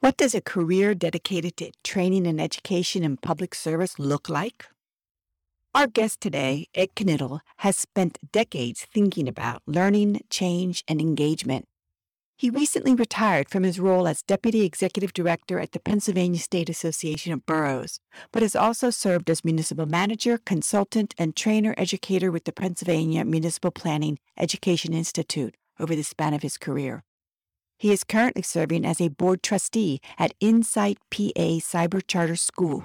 What does a career dedicated to training and education in public service look like? Our guest today, Ed Knittel, has spent decades thinking about learning, change, and engagement. He recently retired from his role as Deputy Executive Director at the Pennsylvania State Association of Boroughs, but has also served as municipal manager, consultant, and trainer educator with the Pennsylvania Municipal Planning Education Institute over the span of his career. He is currently serving as a board trustee at Insight PA Cyber Charter School.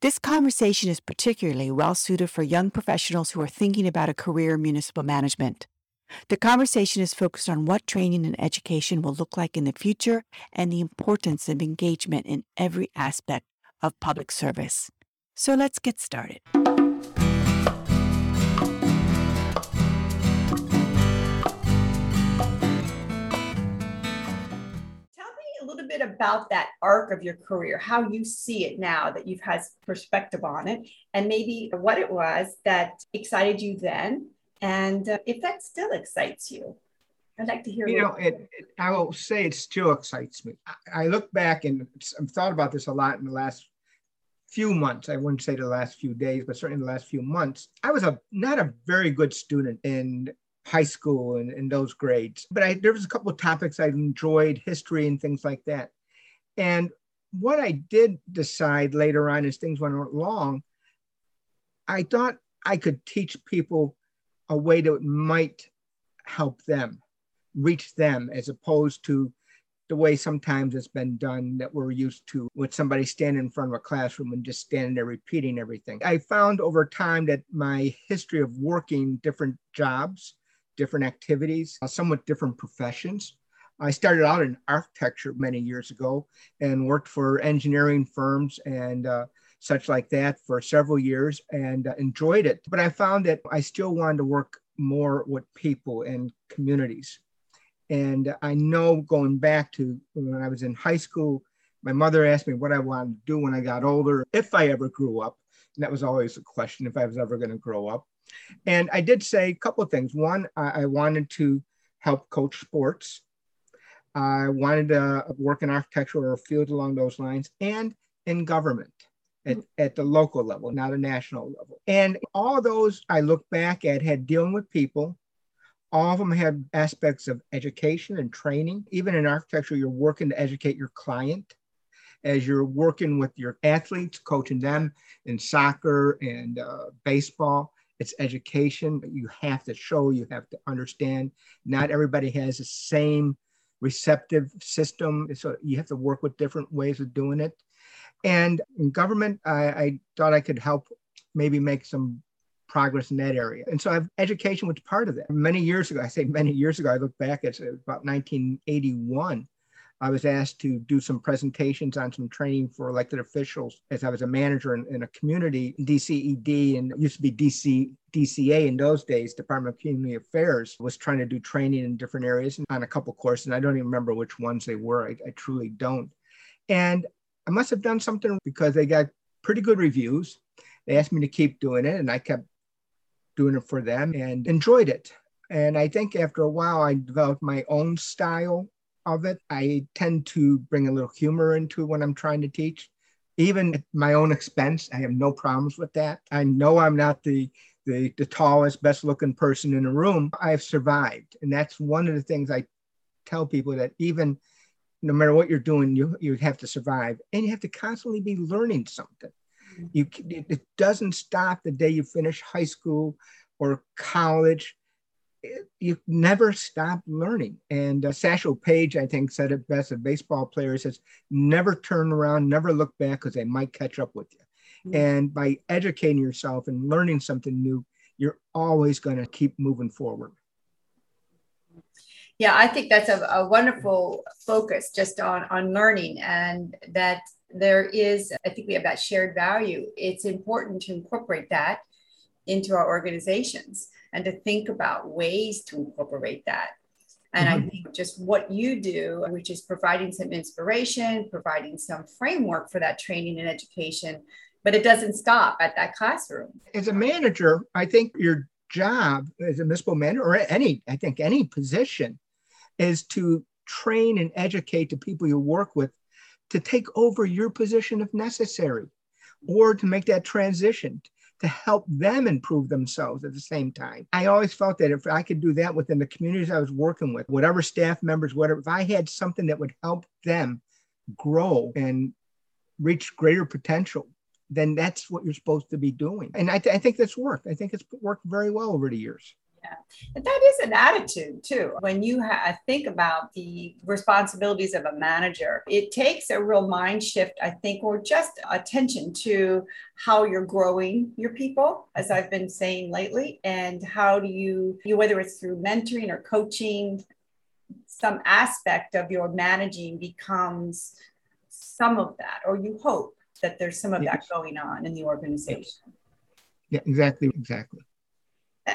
This conversation is particularly well suited for young professionals who are thinking about a career in municipal management. The conversation is focused on what training and education will look like in the future and the importance of engagement in every aspect of public service. So let's get started. Little bit about that arc of your career, how you see it now that you've had perspective on it, and maybe what it was that excited you then, and uh, if that still excites you. I'd like to hear. You know, it, it, I will say it still excites me. I, I look back and I've thought about this a lot in the last few months. I wouldn't say the last few days, but certainly the last few months. I was a not a very good student in high school and, and those grades. But I, there was a couple of topics I enjoyed, history and things like that. And what I did decide later on as things went along, I thought I could teach people a way that might help them, reach them, as opposed to the way sometimes it's been done that we're used to with somebody standing in front of a classroom and just standing there repeating everything. I found over time that my history of working different jobs different activities, uh, somewhat different professions. I started out in architecture many years ago and worked for engineering firms and uh, such like that for several years and uh, enjoyed it. But I found that I still wanted to work more with people and communities. And I know going back to when I was in high school, my mother asked me what I wanted to do when I got older, if I ever grew up. And that was always a question if I was ever going to grow up. And I did say a couple of things. One, I, I wanted to help coach sports. I wanted to work in architecture or field along those lines and in government at, at the local level, not a national level. And all those I look back at had dealing with people. All of them had aspects of education and training. Even in architecture, you're working to educate your client as you're working with your athletes, coaching them in soccer and uh, baseball it's education. You have to show, you have to understand. Not everybody has the same receptive system. So you have to work with different ways of doing it. And in government, I, I thought I could help maybe make some progress in that area. And so I've, education was part of that. Many years ago, I say many years ago, I look back, it's about 1981. I was asked to do some presentations on some training for elected officials as I was a manager in, in a community, DCED, and used to be DC, DCA in those days, Department of Community Affairs, was trying to do training in different areas on a couple courses. And I don't even remember which ones they were. I, I truly don't. And I must have done something because they got pretty good reviews. They asked me to keep doing it, and I kept doing it for them and enjoyed it. And I think after a while, I developed my own style of it. I tend to bring a little humor into when I'm trying to teach, even at my own expense. I have no problems with that. I know I'm not the the, the tallest, best looking person in the room. I've survived. And that's one of the things I tell people that even no matter what you're doing, you, you have to survive and you have to constantly be learning something. Mm-hmm. You, it doesn't stop the day you finish high school or college you never stop learning. And uh, Satchel Paige, I think, said it best. A baseball player says, "Never turn around, never look back, because they might catch up with you." Mm-hmm. And by educating yourself and learning something new, you're always going to keep moving forward. Yeah, I think that's a, a wonderful focus just on on learning, and that there is. I think we have that shared value. It's important to incorporate that into our organizations and to think about ways to incorporate that. And mm-hmm. I think just what you do, which is providing some inspiration, providing some framework for that training and education, but it doesn't stop at that classroom. As a manager, I think your job as a municipal manager or any, I think any position is to train and educate the people you work with to take over your position if necessary, or to make that transition to help them improve themselves at the same time. I always felt that if I could do that within the communities I was working with, whatever staff members, whatever, if I had something that would help them grow and reach greater potential, then that's what you're supposed to be doing. And I, th- I think that's worked. I think it's worked very well over the years. Yeah. And that is an attitude too. When you ha- think about the responsibilities of a manager, it takes a real mind shift, I think, or just attention to how you're growing your people, as I've been saying lately, and how do you, you whether it's through mentoring or coaching, some aspect of your managing becomes some of that, or you hope that there's some of yes. that going on in the organization. Yeah, exactly, exactly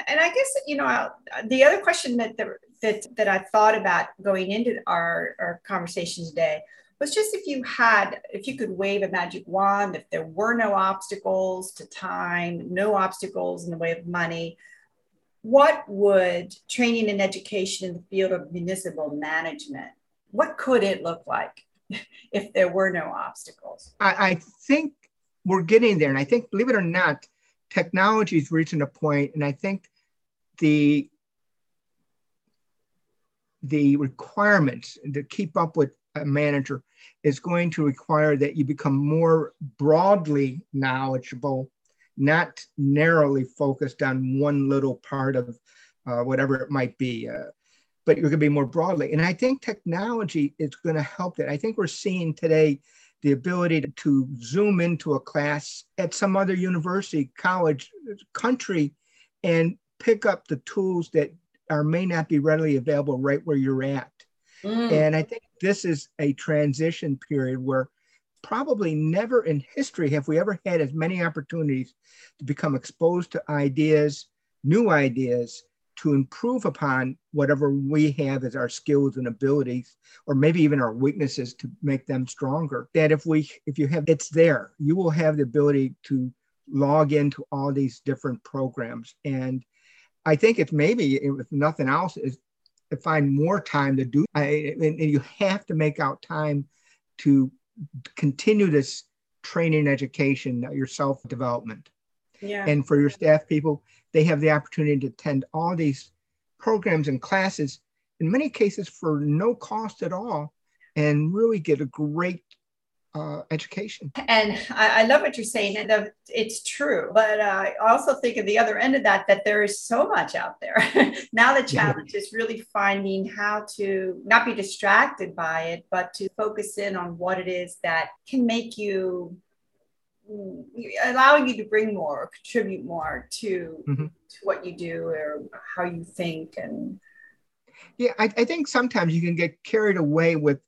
and I guess you know the other question that the, that that I thought about going into our our conversation today was just if you had if you could wave a magic wand if there were no obstacles to time no obstacles in the way of money what would training and education in the field of municipal management what could it look like if there were no obstacles? I, I think we're getting there and i think believe it or not technology is reaching a point, and I think the the requirements to keep up with a manager is going to require that you become more broadly knowledgeable, not narrowly focused on one little part of uh, whatever it might be. Uh, but you're going to be more broadly. And I think technology is going to help that. I think we're seeing today the ability to, to zoom into a class at some other university, college, country, and pick up the tools that are may not be readily available right where you're at. Mm. And I think this is a transition period where probably never in history have we ever had as many opportunities to become exposed to ideas, new ideas, to improve upon whatever we have as our skills and abilities or maybe even our weaknesses to make them stronger. That if we if you have it's there. You will have the ability to log into all these different programs. And i think it's maybe if nothing else is to find more time to do I, and you have to make out time to continue this training education uh, your self development yeah. and for your staff people they have the opportunity to attend all these programs and classes, in many cases for no cost at all, and really get a great uh, education. And I, I, love what you're saying. And it's true. But uh, I also think of the other end of that, that there is so much out there. now the challenge yeah. is really finding how to not be distracted by it, but to focus in on what it is that can make you allowing you to bring more or contribute more to mm-hmm. to what you do or how you think and yeah I, I think sometimes you can get carried away with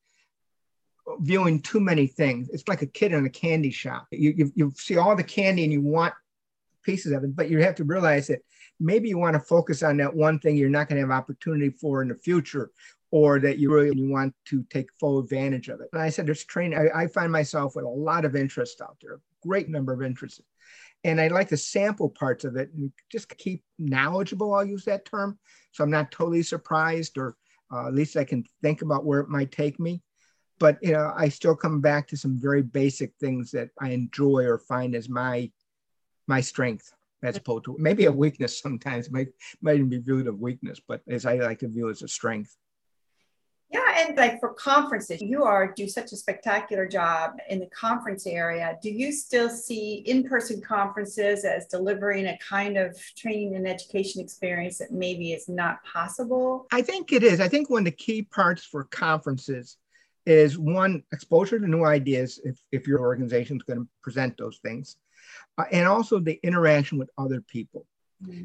viewing too many things it's like a kid in a candy shop you, you, you see all the candy and you want pieces of it but you have to realize that maybe you want to focus on that one thing you're not going to have opportunity for in the future or that you really want to take full advantage of it. And I said, there's training. I, I, find myself with a lot of interest out there great number of interests. And I like to sample parts of it and just keep knowledgeable, I'll use that term. So I'm not totally surprised, or uh, at least I can think about where it might take me. But you know, I still come back to some very basic things that I enjoy or find as my my strength as opposed to maybe a weakness sometimes might might even be viewed as a weakness, but as I like to view as a strength. And like for conferences, you are do such a spectacular job in the conference area. Do you still see in-person conferences as delivering a kind of training and education experience that maybe is not possible? I think it is. I think one of the key parts for conferences is one exposure to new ideas if, if your organization is going to present those things, uh, and also the interaction with other people.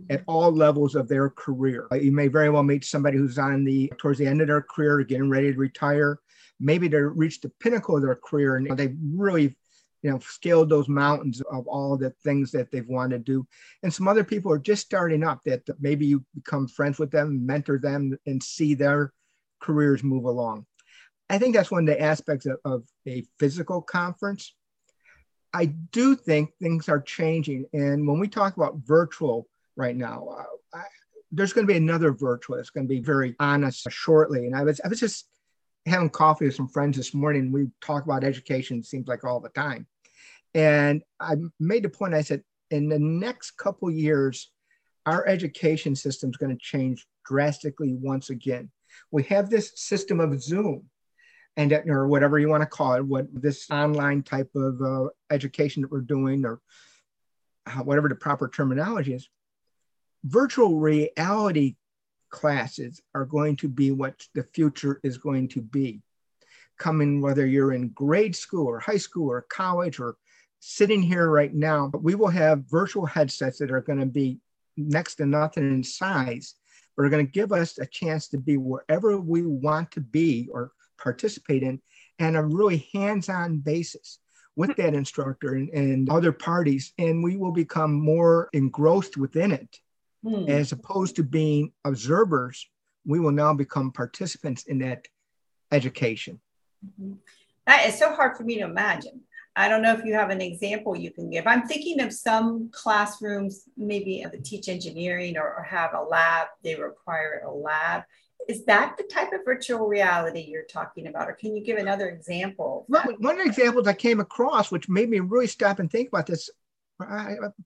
At all levels of their career. Uh, you may very well meet somebody who's on the towards the end of their career, getting ready to retire. Maybe they reached the pinnacle of their career and they really you know, scaled those mountains of all the things that they've wanted to do. And some other people are just starting up that maybe you become friends with them, mentor them, and see their careers move along. I think that's one of the aspects of, of a physical conference. I do think things are changing. And when we talk about virtual, right now. Uh, I, there's going to be another virtual. It's going to be very honest shortly. And I was, I was just having coffee with some friends this morning. We talk about education, seems like all the time. And I made the point, I said, in the next couple years, our education system is going to change drastically once again. We have this system of Zoom and or whatever you want to call it, what this online type of uh, education that we're doing, or whatever the proper terminology is. Virtual reality classes are going to be what the future is going to be. Coming, whether you're in grade school or high school or college or sitting here right now, we will have virtual headsets that are going to be next to nothing in size, but are going to give us a chance to be wherever we want to be or participate in and a really hands-on basis with hmm. that instructor and, and, other parties and we will become more engrossed within it mm. as opposed to being observers we will now become participants in that education. Mm-hmm. that is so hard for me to imagine. I don't know if you have an example you can give. I'm thinking of some classrooms maybe that teach engineering or, or have a lab they require a lab. Is that the type of virtual reality you're talking about or can you give another example well, one of the examples i came across which made me really stop and think about this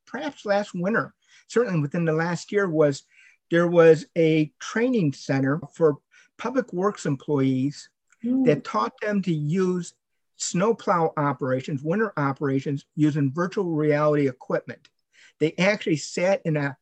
perhaps last winter certainly within the last year was there was a training center for public works employees mm. that taught them to use snowplow operations winter operations using virtual reality equipment they actually sat in a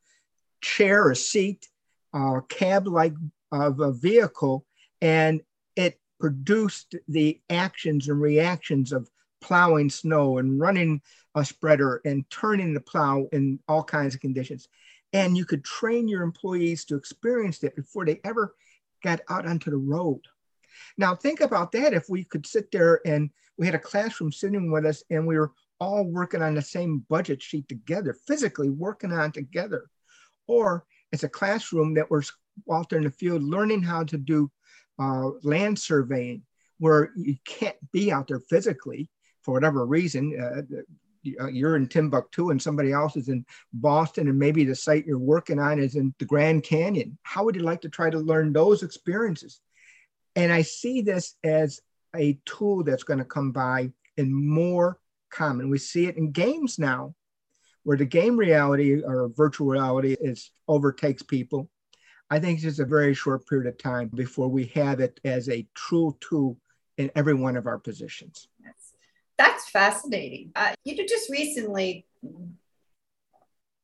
chair or seat uh, cab like of a vehicle and it produced the actions and reactions of plowing snow and running a spreader and turning the plow in all kinds of conditions. And you could train your employees to experience that before they ever got out onto the road. Now, think about that if we could sit there and we had a classroom sitting with us and we were all working on the same budget sheet together, physically working on together. Or it's a classroom that we're out there in the field learning how to do uh, land surveying where you can't be out there physically for whatever reason. Uh, Uh, you're in Timbuktu and somebody else is in Boston, and maybe the site you're working on is in the Grand Canyon. How would you like to try to learn those experiences? And I see this as a tool that's going to come by in more common. We see it in games now, where the game reality or virtual reality is overtakes people. I think it's just a very short period of time before we have it as a true tool in every one of our positions. That's, fascinating. Uh, you know, just recently,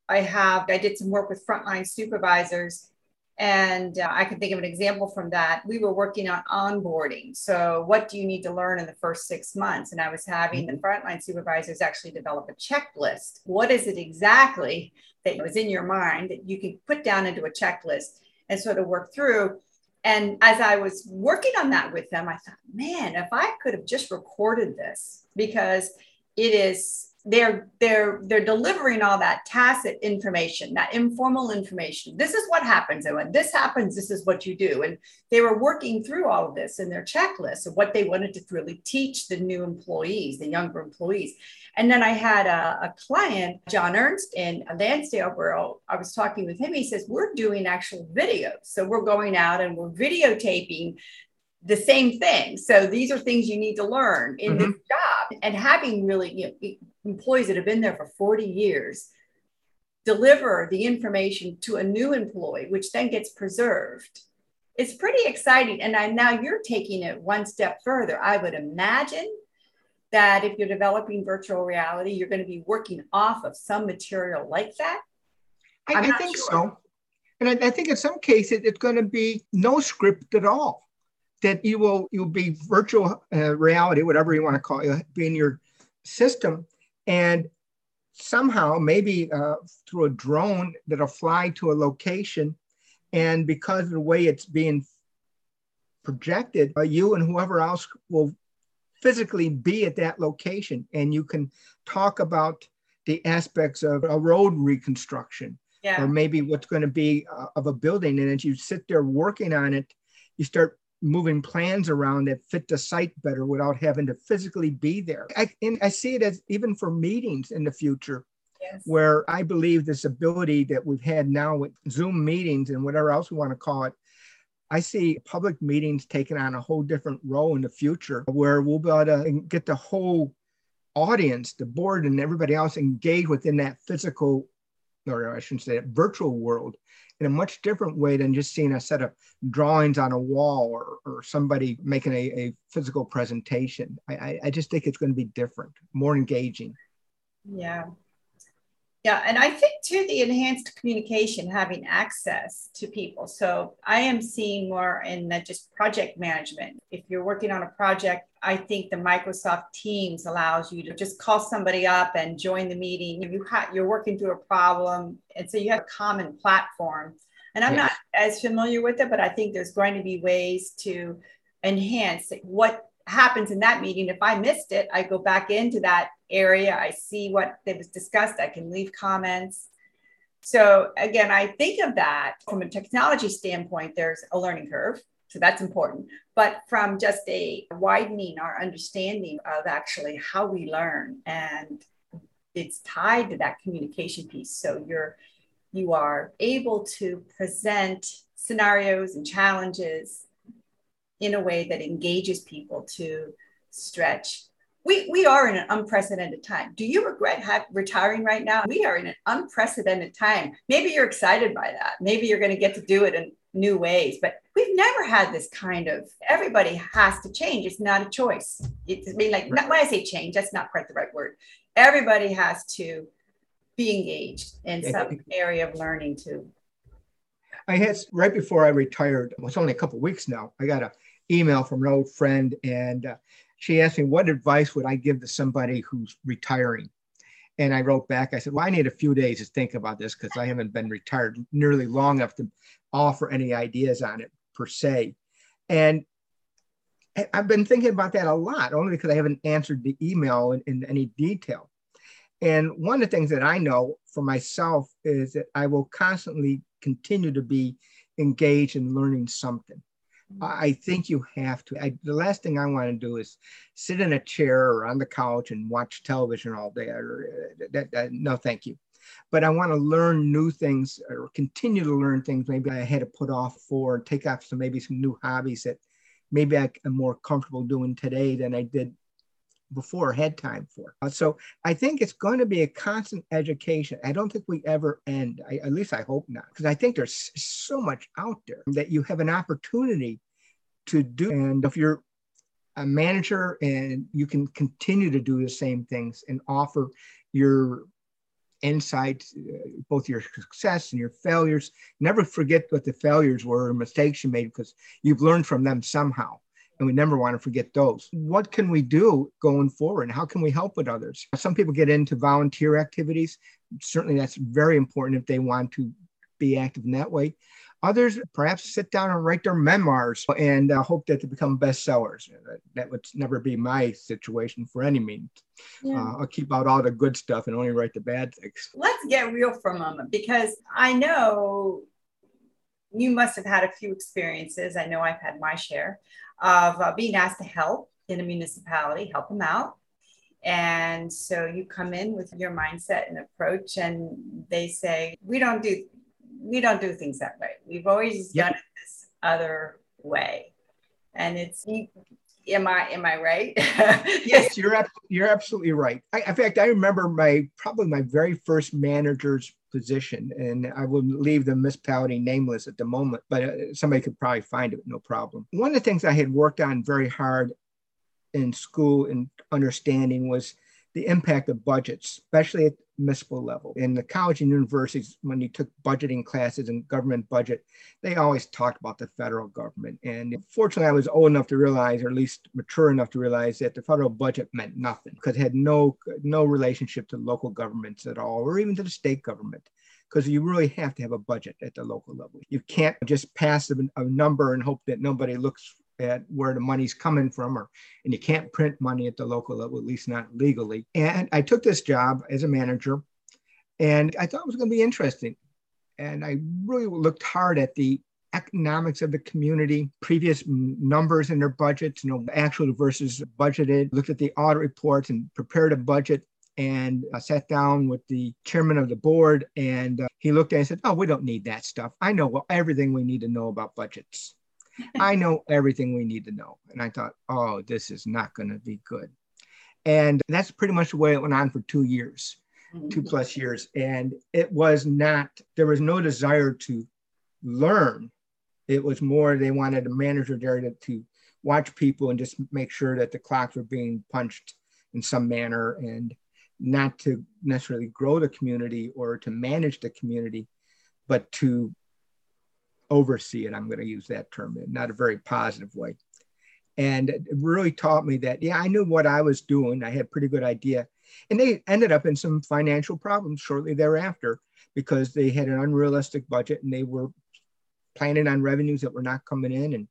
I have I did some work with frontline supervisors, and uh, I can think of an example from that. We were working on onboarding. So, what do you need to learn in the first six months? And I was having the mm-hmm. frontline supervisors actually develop a checklist. What is it exactly that was in your mind that you can put down into a checklist? and sort of work through. And as I was working on that with them, I thought, man, if I could have just recorded this because it is they're they're they're delivering all that tacit information that informal information. This is what happens and when this happens. This is what you do. And they were working through all of this in their checklist of what they wanted to really teach the new employees the younger employees. And then i had a, a client john ernst in lansdale where i was talking with him. He says we're doing actual videos. So we're going out and we're videotaping the same thing. So these are things you need to learn in mm-hmm. this job. And having really you know, employees that have been there for 40 years deliver the information to a new employee, which then gets preserved. It's pretty exciting. And I, now you're taking it one step further. I would imagine that if you're developing virtual reality, you're going to be working off of some material like that. I, I think sure. so. And I, I, think in some cases it's going to be no script at all that you will you'll be virtual uh, reality, whatever you want to call it, be in your system, and somehow maybe uh, through a drone that'll fly to a location, and because of the way it's being projected, uh, you and whoever else will physically be at that location, and you can talk about the aspects of a road reconstruction. Yeah. Or maybe what's going to be uh, of a building. And as you sit there working on it, you start moving plans around that fit the site better without having to physically be there. I, and I see it as even for meetings in the future. Yes. Where I believe this ability that we've had now with Zoom meetings and whatever else we want to call it, I see public meetings taking on a whole different role in the future where we'll be able to get the whole audience, the board, and everybody else engaged within that physical, or I shouldn't say that, virtual world in a much different way than just seeing a set of drawings on a wall or, or somebody making a, a physical presentation. I, I just think it's going to be different, more engaging. Yeah. Yeah, and I think too the enhanced communication, having access to people. So I am seeing more in that just project management. If you're working on a project, I think the Microsoft Teams allows you to just call somebody up and join the meeting. You ha- you're working through a problem, and so you have a common platform. And I'm yes. not as familiar with it, but I think there's going to be ways to enhance what happens in that meeting. If I missed it, I go back into that area. I see what was discussed. I can leave comments. So again, I think of that from a technology standpoint, there's a learning curve. So that's important. But from just a widening our understanding of actually how we learn and it's tied to that communication piece. So you're you are able to present scenarios and challenges in a way that engages people to stretch we, we are in an unprecedented time. Do you regret have, retiring right now? We are in an unprecedented time. Maybe you're excited by that. Maybe you're going to get to do it in new ways, but we've never had this kind of everybody has to change. It's not a choice. It's I mean, like not, when I say change, that's not quite the right word. Everybody has to be engaged in some area of learning too. I had right before I retired, well, it's only a couple weeks now. I got a email from an old friend, and uh, she asked me, What advice would I give to somebody who's retiring? And I wrote back, I said, Well, I need a few days to think about this because I haven't been retired nearly long enough to offer any ideas on it per se. And I've been thinking about that a lot, only because I haven't answered the email in, in any detail. And one of the things that I know for myself is that I will constantly continue to be engaged in learning something. I think you have to. I, the last thing I want to do is sit in a chair or on the couch and watch television all day. Or, uh, that, that, no, thank you. But I want to learn new things or continue to learn things maybe I had to put off for, take off some maybe some new hobbies that maybe I am more comfortable doing today than I did before had time for. Uh, so I think it's going to be a constant education. I don't think we ever end. I, at least I hope not, because I think there's so much out there that you have an opportunity to do. And if you're a manager and you can continue to do the same things and offer your insights, uh, both your success and your failures. Never forget what the failures were or mistakes you made because you've learned from them somehow and we never want to forget those. What can we do going forward? How can we help with others? Some people get into volunteer activities. Certainly, that's very important if they want to be active in that way. Others perhaps sit down and write their memoirs and uh, hope that they become bestsellers. That would never be my situation for any means. Yeah. Uh, I'll keep out all the good stuff and only write the bad things. Let's get real for a moment because I know you must have had a few experiences. I know I've had my share of uh, being asked to help in a municipality, help them out. And so you come in with your mindset and approach, and they say, "We don't do, we don't do things that way. We've always yep. done it this other way." And it's, am I am I right? yes, you're you're absolutely right. I, in fact, I remember my probably my very first manager's position, and I will leave the municipality nameless at the moment, but uh, somebody could probably find it, no problem. One of the things I had worked on very hard in school and understanding was the impact of budgets, especially at municipal level. In the college and universities, when you took budgeting classes and government budget, they always talked about the federal government. And fortunately, I was old enough to realize, or at least mature enough to realize, that the federal budget meant nothing because it had no no relationship to local governments at all, or even to the state government. Because you really have to have a budget at the local level. You can't just pass a, a number and hope that nobody looks at where the money's coming from, or and you can't print money at the local level, at least not legally. And I took this job as a manager, and I thought it was going to be interesting. And I really looked hard at the economics of the community, previous numbers in their budgets, you know, actual versus budgeted, looked at the audit reports and prepared a budget and I sat down with the chairman of the board and uh, he looked at it and said, Oh, we don't need that stuff. I know well, everything we need to know about budgets. I know everything we need to know. And I thought, oh, this is not going to be good. And that's pretty much the way it went on for two years, mm-hmm. two plus years. And it was not, there was no desire to learn. It was more they wanted a manager there to, to watch people and just make sure that the clocks were being punched in some manner and not to necessarily grow the community or to manage the community, but to oversee it. I'm going to use that term in not a very positive way. And it really taught me that, yeah, I knew what I was doing. I had a pretty good idea. And they ended up in some financial problems shortly thereafter because they had an unrealistic budget and they were planning on revenues that were not coming in. And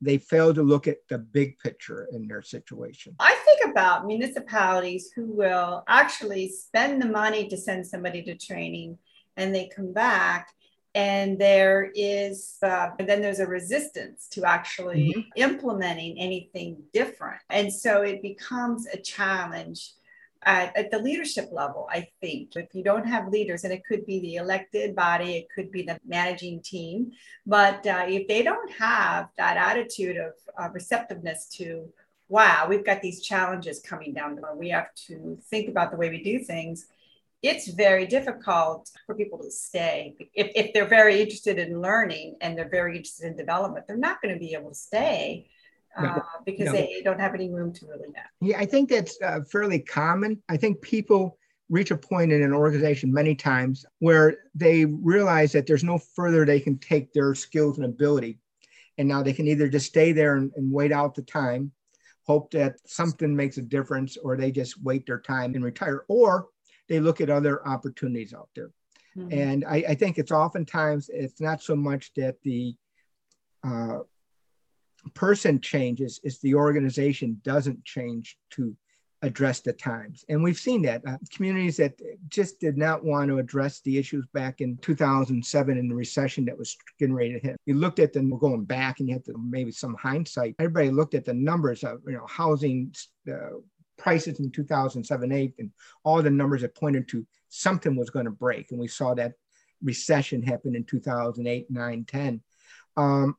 they failed to look at the big picture in their situation. I think about municipalities who will actually spend the money to send somebody to training and they come back and there is uh, and then there's a resistance to actually mm-hmm. implementing anything different and so it becomes a challenge at, at, the leadership level i think if you don't have leaders and it could be the elected body it could be the managing team but uh, if they don't have that attitude of uh, receptiveness to wow we've got these challenges coming down the road we have to think about the way we do things it's very difficult for people to stay. If, if they're very interested in learning and they're very interested in development, they're not going to be able to stay uh, because no. they don't have any room to really know. Yeah, I think that's uh, fairly common. I think people reach a point in an organization many times where they realize that there's no further they can take their skills and ability. And now they can either just stay there and, and wait out the time, hope that something makes a difference, or they just wait their time and retire, or they look at other opportunities out there. Mm-hmm. And I, I, think it's oftentimes it's not so much that the uh, person changes, it's the organization doesn't change to address the times. And we've seen that uh, communities that just did not want to address the issues back in 2007 in the recession that was getting ready to hit. You looked at them going back and you had to maybe some hindsight. Everybody looked at the numbers of, you know, housing uh, prices in 2007 8 and all the numbers that pointed to something was going to break and we saw that recession happen in 2008 9 10 um,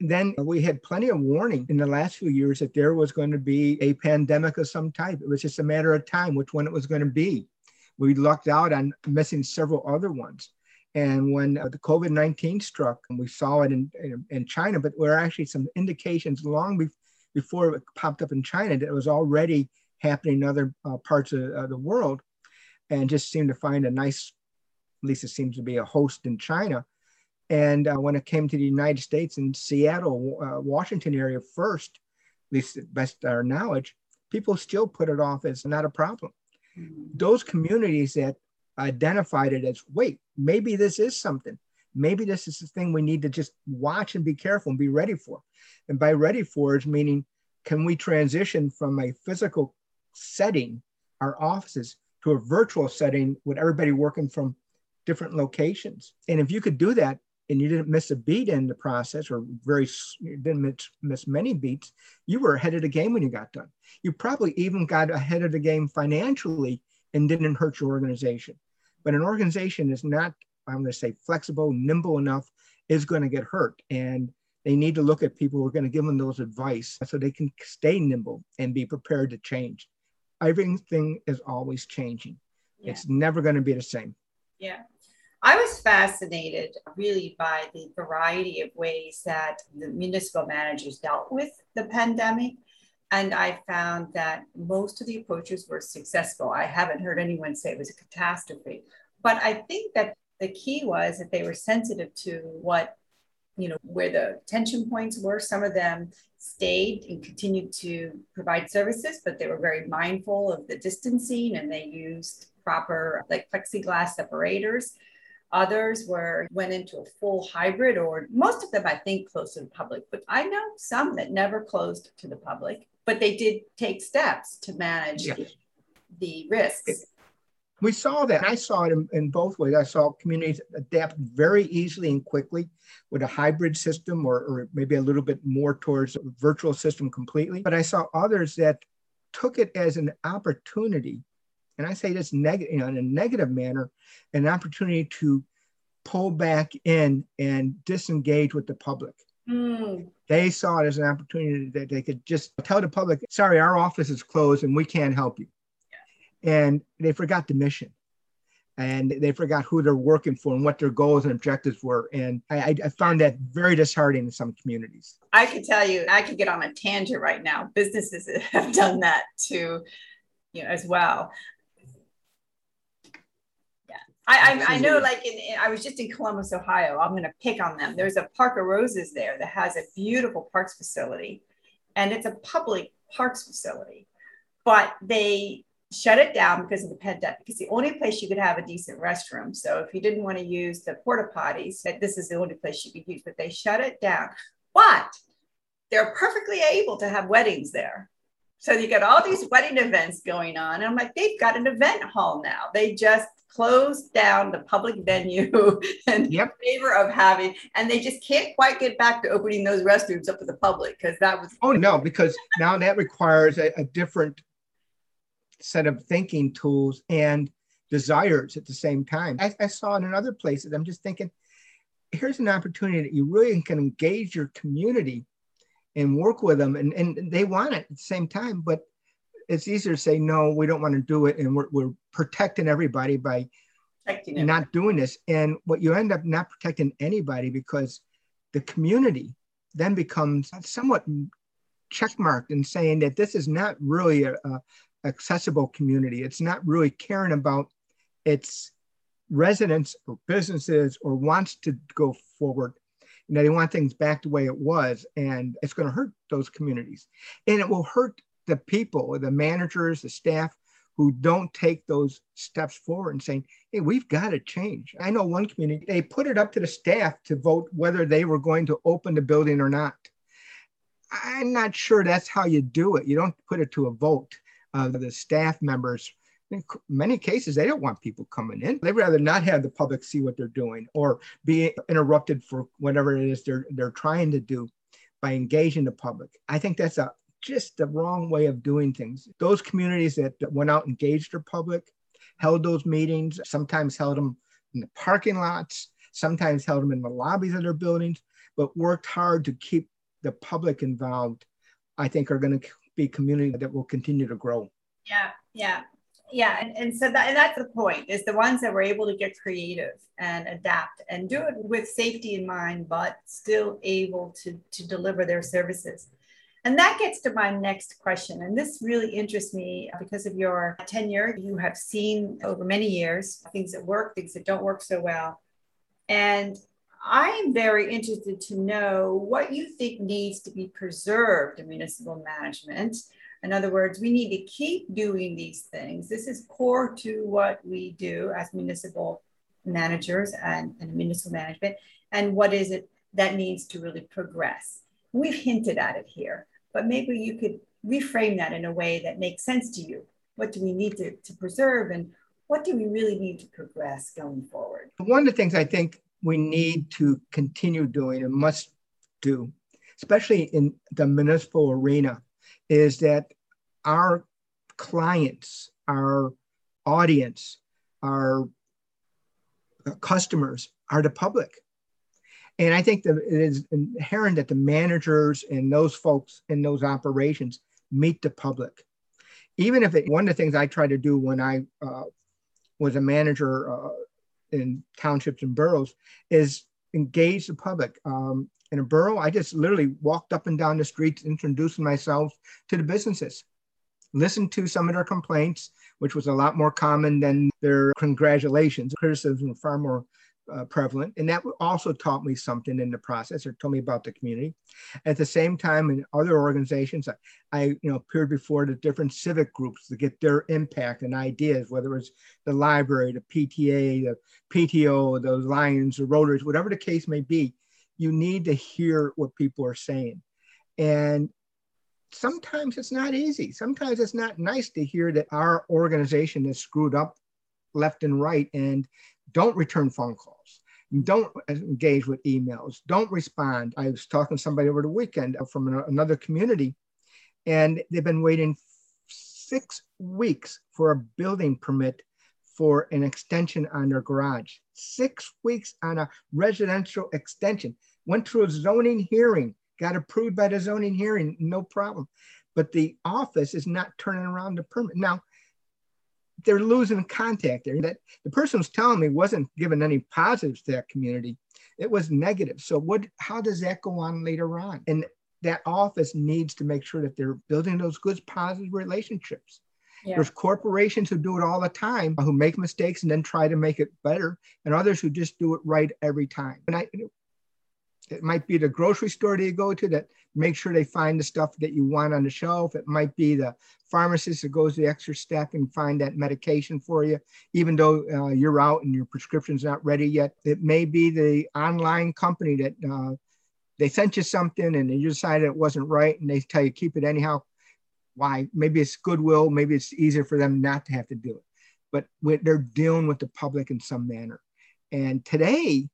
then we had plenty of warning in the last few years that there was going to be a pandemic of some type. It was just a matter of time which one it was going to be. We lucked out on missing several other ones. And when uh, the COVID 19 struck, and we saw it in, in, in, China, but there were actually some indications long be- before it popped up in China that it was already happening in other uh, parts of, of, the world and just seemed to find a nice, at least it seems to be a host in China. And uh, when it came to the United States in Seattle, uh, Washington area first, at least best our knowledge, people still put it off as not a problem. Mm-hmm. Those communities that identified it as, wait, maybe this is something. Maybe this is the thing we need to just watch and be careful and be ready for. And by ready for is meaning, can we transition from a physical setting our offices to a virtual setting with everybody working from different locations. And if you could do that and you didn't miss a beat in the process or very didn't miss, miss many beats, you were ahead of the game when you got done. You probably even got ahead of the game financially and didn't hurt your organization. But an organization is not, I'm going to say, flexible, nimble enough, is going to get hurt. And they need to look at people who are going to give them those advice so they can stay nimble and be prepared to change everything is always changing. Yeah. It's never going to be the same. Yeah. I was fascinated really by the variety of ways that the municipal managers dealt with the pandemic. And I found that most of the approaches were successful. I haven't heard anyone say it was a catastrophe. But I think that the key was that they were sensitive to what you know, where the tension points were. Some of them stayed and continued to provide services, but they were very mindful of the distancing and they used proper like plexiglass separators. Others were went into a full hybrid, or most of them I think closed to the public. But I know some that never closed to the public, but they did take steps to manage the, the risks we saw that. I saw it in, in, both ways. I saw communities adapt very easily and quickly with a hybrid system or, or maybe a little bit more towards a virtual system completely. But I saw others that took it as an opportunity, and I say this negative, you know, in a negative manner, an opportunity to pull back in and disengage with the public. Mm. They saw it as an opportunity that they could just tell the public, sorry, our office is closed and we can't help you. And they forgot the mission and they forgot who they're working for and what their goals and objectives were. And I, I, found that very disheartening in some communities. I could tell you, I could get on a tangent right now. Businesses have done that too, you know, as well. Yeah, I, I, I know. Like, in, in, I was just in Columbus, Ohio. I'm going to pick on them. There's a Park of Roses there that has a beautiful parks facility, and it's a public parks facility, but they shut it down because of the pandemic. Because the only place you could have a decent restroom. So if you didn't want to use the porta potties, that this is the only place you could use. But they shut it down. But they're perfectly able to have weddings there. So you got all these wedding events going on. And I'm like, they've got an event hall now. They just closed down the public venue in yep. favor of having, and they just can't quite get back to opening those restrooms up to the public because that was. Oh no, because now that requires a, a different set of thinking tools and desires at the same time. I, I saw it in other places. I'm just thinking, here's an opportunity that you really can engage your community and work with them, and, and they want it at the same time. But it's easier to say, no, we don't want to do it, and we're, we're protecting everybody by protecting not doing this. And what you end up not protecting anybody because the community then becomes somewhat checkmarked and saying that this is not really a, a, accessible community. It's not really caring about its residents or businesses or wants to go forward. You know, they want things back the way it was, and it's going to hurt those communities. And it will hurt the people, the managers, the staff who don't take those steps forward and saying, hey, we've got to change. I know one community, they put it up to the staff to vote whether they were going to open the building or not. I'm not sure that's how you do it. You don't put it to a vote uh, the staff members in many cases they don't want people coming in. They'd rather not have the public see what they're doing or be interrupted for whatever it is they're they're trying to do by engaging the public. I think that's a just the wrong way of doing things. Those communities that, went out engaged their public held those meetings sometimes held them in the parking lots sometimes held them in the lobbies of their buildings but worked hard to keep the public involved i think are going to be community that will continue to grow. Yeah, yeah, yeah. And, and so that and that's the point is the ones that were able to get creative and adapt and do it with safety in mind, but still able to to deliver their services. And that gets to my next question. And this really interests me because of your tenure. You have seen over many years things that work, things that don't work so well. And I'm very interested to know what you think needs to be preserved in municipal management. In other words, we need to keep doing these things. This is core to what we do as municipal managers and, and municipal management. And what is it that needs to really progress? We've hinted at it here, but maybe you could reframe that in a way that makes sense to you. What do we need to, to preserve and what do we really need to progress going forward? One of the things I think we need to continue doing and must do, especially in the municipal arena, is that our clients, our audience, our customers are the public. And I think that it is inherent that the managers and those folks in those operations meet the public. Even if it, one of the things I try to do when I uh, was a manager uh, in townships and boroughs is engage the public. Um, in a borough, I just literally walked up and down the streets, introducing myself to the businesses, listened to some of their complaints, which was a lot more common than their congratulations. Criticism were far more uh, prevalent. And that also taught me something in the process or told me about the community. At the same time, in other organizations, I, I you know, appeared before the different civic groups to get their impact and ideas, whether it was the library, the PTA, the PTO, the Lions, the Rotaries, whatever the case may be, you need to hear what people are saying. And sometimes it's not easy. Sometimes it's not nice to hear that our organization is screwed up left and right and don't return phone calls. Don't engage with emails. Don't respond. I was talking to somebody over the weekend from another community, and they've been waiting six weeks for a building permit for an extension on their garage. Six weeks on a residential extension. went through a zoning hearing, got approved by the zoning hearing, no problem. But the office is not turning around the permit. Now, they're losing contact there. That the person was telling me wasn't giving any positives to that community. It was negative. So what how does that go on later on? And that office needs to make sure that they're building those good positive relationships. Yeah. There's corporations who do it all the time, who make mistakes and then try to make it better, and others who just do it right every time. And I, it might be the grocery store that you go to that make sure they find the stuff that you want on the shelf. It might be the pharmacist that goes the extra step and find that medication for you, even though uh, you're out and your prescription's not ready yet. It may be the online company that uh, they sent you something and you decided it wasn't right and they tell you keep it anyhow. Why? Maybe it's goodwill. Maybe it's easier for them not to have to do it. But they're dealing with the public in some manner. And today,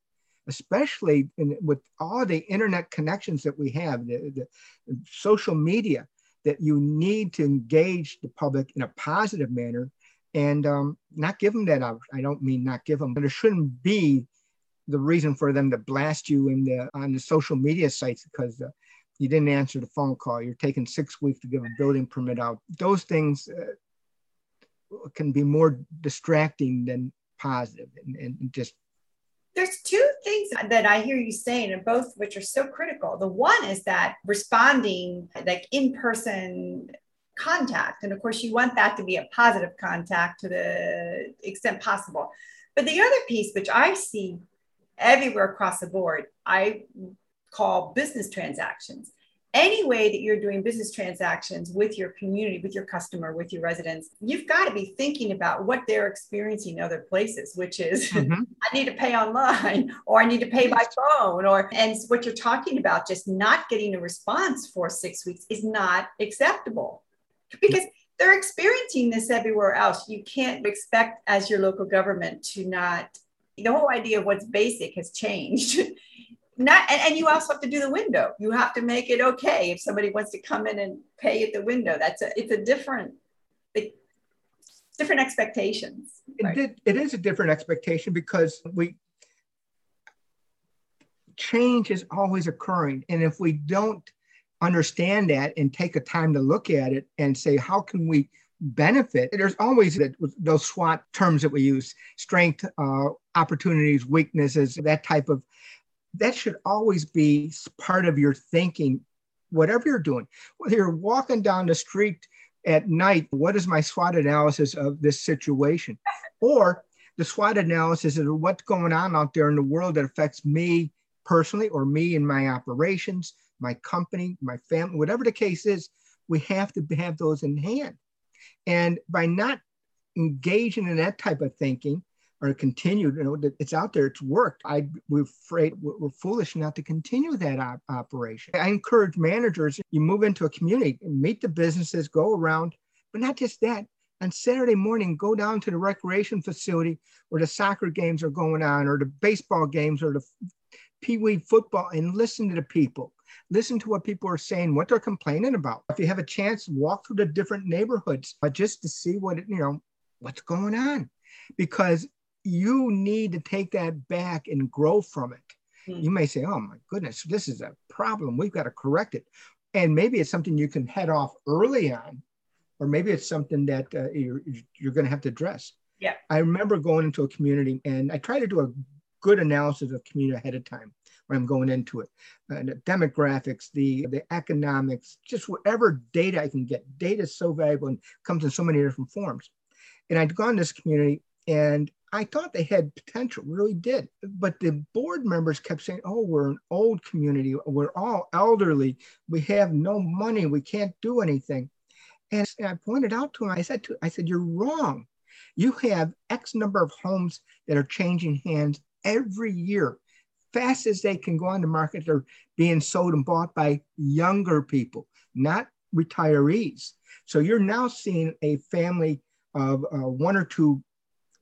especially in, with all the internet connections that we have, the, the, social media, that you need to engage the public in a positive manner and um, not give them that. I don't mean not give them, but it shouldn't be the reason for them to blast you in the on the social media sites because uh, you didn't answer the phone call. You're taking six weeks to give a building permit out. Those things uh, can be more distracting than positive and, and just there's two things that I hear you saying, and both which are so critical. The one is that responding like in person contact. And of course, you want that to be a positive contact to the extent possible. But the other piece, which I see everywhere across the board, I call business transactions any way that you're doing business transactions with your community, with your customer, with your residents, you've got to be thinking about what they're experiencing in other places, which is mm-hmm. I need to pay online or I need to pay by phone or and what you're talking about, just not getting a response for six weeks is not acceptable because they're experiencing this everywhere else. You can't expect as your local government to not the whole idea of what's basic has changed not and, and, you also have to do the window. You have to make it okay if somebody wants to come in and pay at the window. That's a it's a different it, different expectations. Right? it, it is a different expectation because we change is always occurring. And if we don't understand that and take a time to look at it and say how can we benefit? There's always that those swot terms that we use strength uh, opportunities weaknesses that type of that should always be part of your thinking, whatever you're doing. Whether you're walking down the street at night, what is my SWOT analysis of this situation? Or the SWOT analysis of what's going on out there in the world that affects me personally or me and my operations, my company, my family, whatever the case is, we have to have those in hand. And by not engaging in that type of thinking, or continued, you know, it's out there, it's worked. I we're afraid we're foolish not to continue that op- operation. I encourage managers, you move into a community, meet the businesses, go around, but not just that. On Saturday morning, go down to the recreation facility where the soccer games are going on, or the baseball games, or the pee wee football, and listen to the people. Listen to what people are saying, what they're complaining about. If you have a chance, walk through the different neighborhoods uh, just to see what you know what's going on because you need to take that back and grow from it. Mm-hmm. You may say, oh my goodness, this is a problem. We've got to correct it. And maybe it's something you can head off early on, or maybe it's something that uh, you're, you're going to have to address. Yeah. I remember going into a community and I try to do a good analysis of community ahead of time when I'm going into it. Uh, the demographics, the, the economics, just whatever data I can get. Data is so valuable and comes in so many different forms. And I'd gone to this community and I thought they had potential, really did. But the board members kept saying, oh, we're an old community. We're all elderly. We have no money. We can't do anything. And I pointed out to him, I said, to, I said, you're wrong. You have X number of homes that are changing hands every year. Fast as they can go on the market, they're being sold and bought by younger people, not retirees. So you're now seeing a family of uh, one or two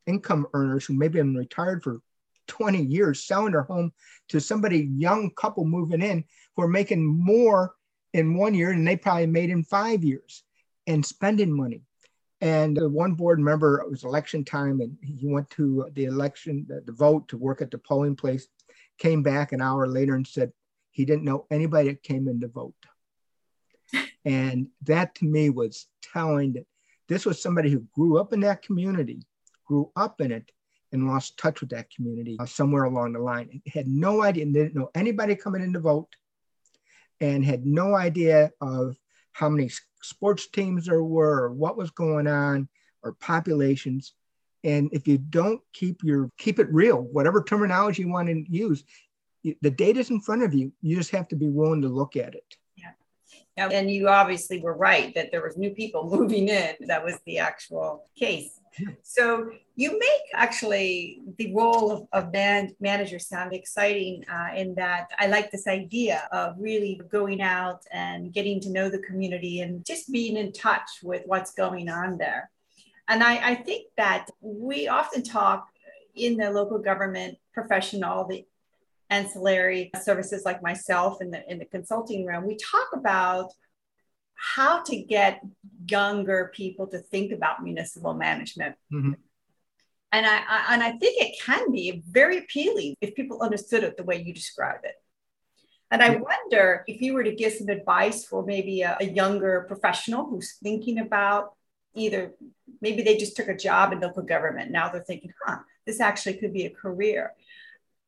income earners who maybe have been retired for 20 years selling their home to somebody young couple moving in who are making more in one year than they probably made in five years and spending money and one board member it was election time and he went to the election the, the vote to work at the polling place came back an hour later and said he didn't know anybody that came in to vote. And that to me was telling that this was somebody who grew up in that community, grew up in it, and lost touch with that community uh, somewhere along the line. Had no idea, didn't know anybody coming in to vote, and had no idea of how many sports teams there were, or what was going on, or populations. And if you don't keep your keep it real, whatever terminology you want to use, the data's in front of you. You just have to be willing to look at it. Yeah. And you obviously were right that there was new people moving in. That was the actual case. So you make actually the role of, of man, manager sound exciting uh, in that I like this idea of really going out and getting to know the community and just being in touch with what's going on there. And I, I think that we often talk in the local government profession, all the ancillary services like myself in the in the consulting room, we talk about how to get younger people to think about municipal management. Mm-hmm. And I, I, and I think it can be very appealing if people understood it the way you describe it. And I wonder if you were to give some advice for maybe a, a younger professional who's thinking about either maybe they just took a job in local government. Now they're thinking, huh, this actually could be a career.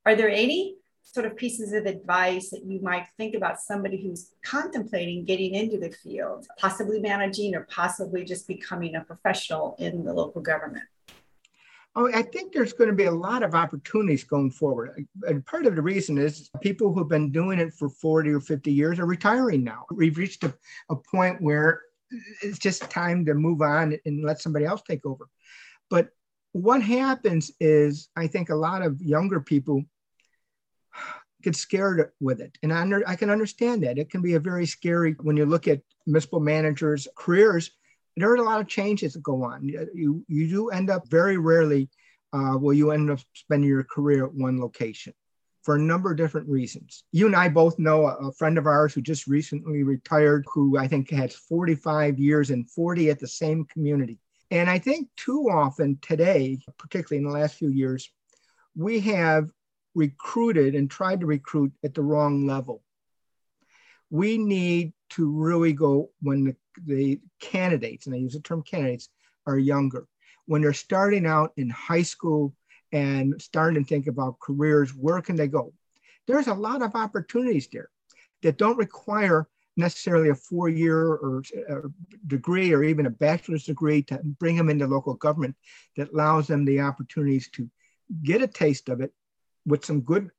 Are there any sort of pieces of advice that you might think about somebody who's contemplating getting into the field, possibly managing or possibly just becoming a professional in the local government? Oh, I think there's going to be a lot of opportunities going forward. And part of the reason is people who've been doing it for 40 or 50 years are retiring now. We've reached a, a point where it's just time to move on and let somebody else take over. But what happens is, I think a lot of younger people get scared with it. And I, under, I can understand that. It can be a very scary when you look at municipal managers' careers. There are a lot of changes that go on. You, you do end up very rarely uh, will you end up spending your career at one location for a number of different reasons. You and I both know a, a, friend of ours who just recently retired, who I think has 45 years and 40 at the same community. And I think too often today, particularly in the last few years, we have recruited and tried to recruit at the wrong level. We need to really go when the, the candidates, and I use the term candidates, are younger. When they're starting out in high school and starting to think about careers, where can they go? There's a lot of opportunities there that don't require necessarily a four-year or, or, degree or even a bachelor's degree to bring them into local government that allows them the opportunities to get a taste of it with some good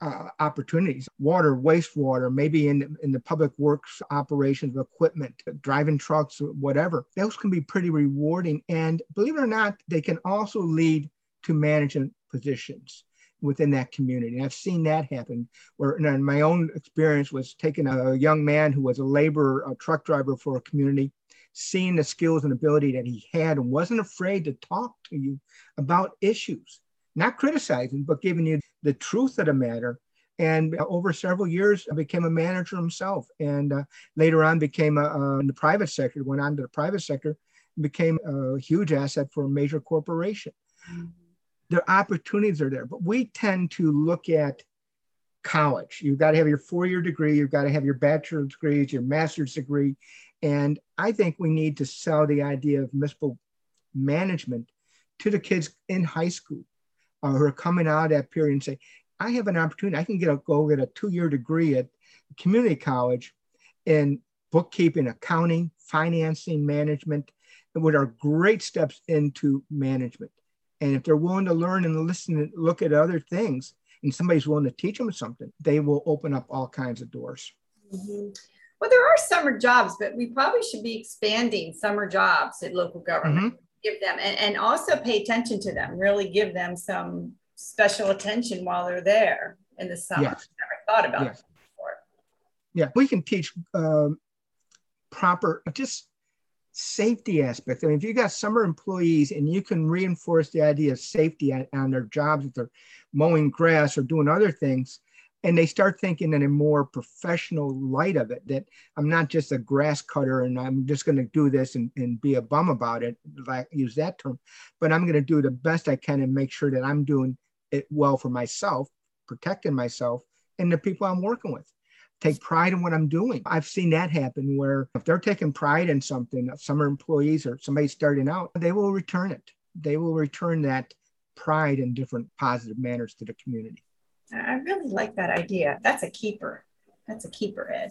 uh, opportunities. Water wastewater maybe in, in the public works operations of equipment driving trucks whatever. Those can be pretty rewarding. And believe it or not they can also lead to management positions within that community. And i've seen that happen where in my own experience was taking a young man who was a laborer a truck driver for a community seeing the skills and ability that he had and wasn't afraid to talk to you about issues not criticizing, but giving you the truth of the matter. And over several years, I became a manager himself, and uh, later on became a, uh, in the private sector. Went on to the private sector, became a huge asset for a major corporation. Mm-hmm. The opportunities are there, but we tend to look at college. You've got to have your four-year degree. You've got to have your bachelor's degrees, your master's degree, and I think we need to sell the idea of municipal management to the kids in high school uh, who are coming out of that period and say, I have an opportunity. I can get a go get a two-year degree at community college in bookkeeping, accounting, financing, management, and what are great steps into management. And if they're willing to learn and listen and look at other things, and somebody's willing to teach them something, they will open up all kinds of doors. Mm-hmm. Well, there are summer jobs, but we probably should be expanding summer jobs at local government. Mm-hmm give them and, and also pay attention to them really give them some special attention while they're there in the summer yes. never thought about yes. before yeah we can teach um, proper just safety aspects i mean if you got summer employees and you can reinforce the idea of safety on, on their jobs if they're mowing grass or doing other things and they start thinking in a more professional light of it that i'm not just a grass cutter and i'm just going to do this and, and be a bum about it like use that term but i'm going to do the best i can and make sure that i'm doing it well for myself protecting myself and the people i'm working with take pride in what I'm doing. I've seen that happen where if they're taking pride in something, summer employees or somebody starting out, they will return it. They will return that pride in different positive manners to the community. I really like that idea. That's a keeper. That's a keeper, Ed.